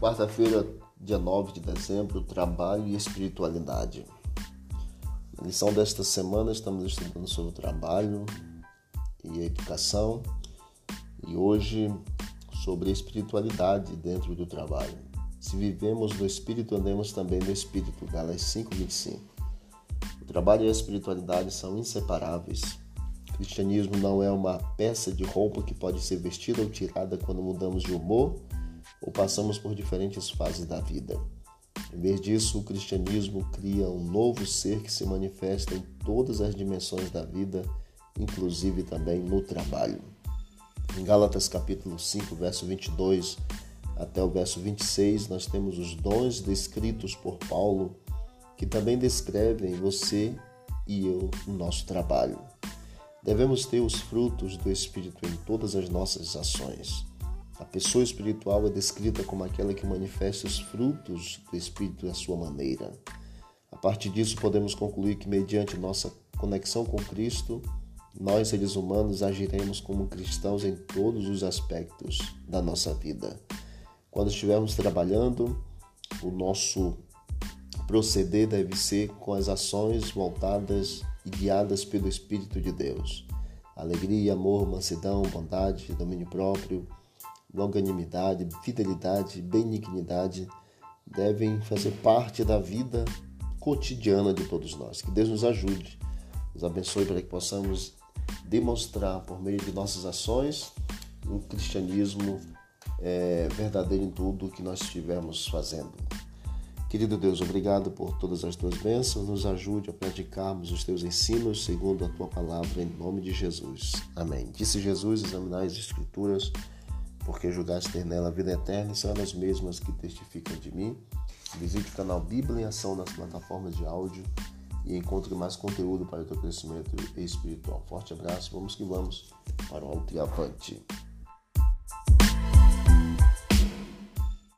Quarta-feira, dia 9 de dezembro, trabalho e espiritualidade. Na lição desta semana estamos estudando sobre o trabalho e a educação e hoje sobre a espiritualidade dentro do trabalho. Se vivemos no espírito, andemos também no espírito. Gálatas 5:25. O trabalho e a espiritualidade são inseparáveis. O cristianismo não é uma peça de roupa que pode ser vestida ou tirada quando mudamos de humor ou passamos por diferentes fases da vida. Em vez disso, o cristianismo cria um novo ser que se manifesta em todas as dimensões da vida, inclusive também no trabalho. Em Gálatas capítulo 5, verso 22 até o verso 26, nós temos os dons descritos por Paulo, que também descrevem você e eu no nosso trabalho. Devemos ter os frutos do Espírito em todas as nossas ações. A pessoa espiritual é descrita como aquela que manifesta os frutos do Espírito da sua maneira. A partir disso, podemos concluir que, mediante nossa conexão com Cristo, nós, seres humanos, agiremos como cristãos em todos os aspectos da nossa vida. Quando estivermos trabalhando, o nosso proceder deve ser com as ações voltadas e guiadas pelo Espírito de Deus. Alegria, amor, mansidão, bondade, domínio próprio, longanimidade, fidelidade, benignidade devem fazer parte da vida cotidiana de todos nós. Que Deus nos ajude, nos abençoe para que possamos demonstrar por meio de nossas ações um cristianismo é, verdadeiro em tudo que nós estivermos fazendo. Querido Deus, obrigado por todas as tuas bênçãos. Nos ajude a praticarmos os teus ensinos segundo a tua palavra, em nome de Jesus. Amém. Disse Jesus: examinar as Escrituras porque julgaste ter nela a vida eterna e são elas mesmas que testificam de mim. Visite o canal Bíblia em Ação nas plataformas de áudio e encontre mais conteúdo para o teu crescimento espiritual. Forte abraço, vamos que vamos para o alto e avante.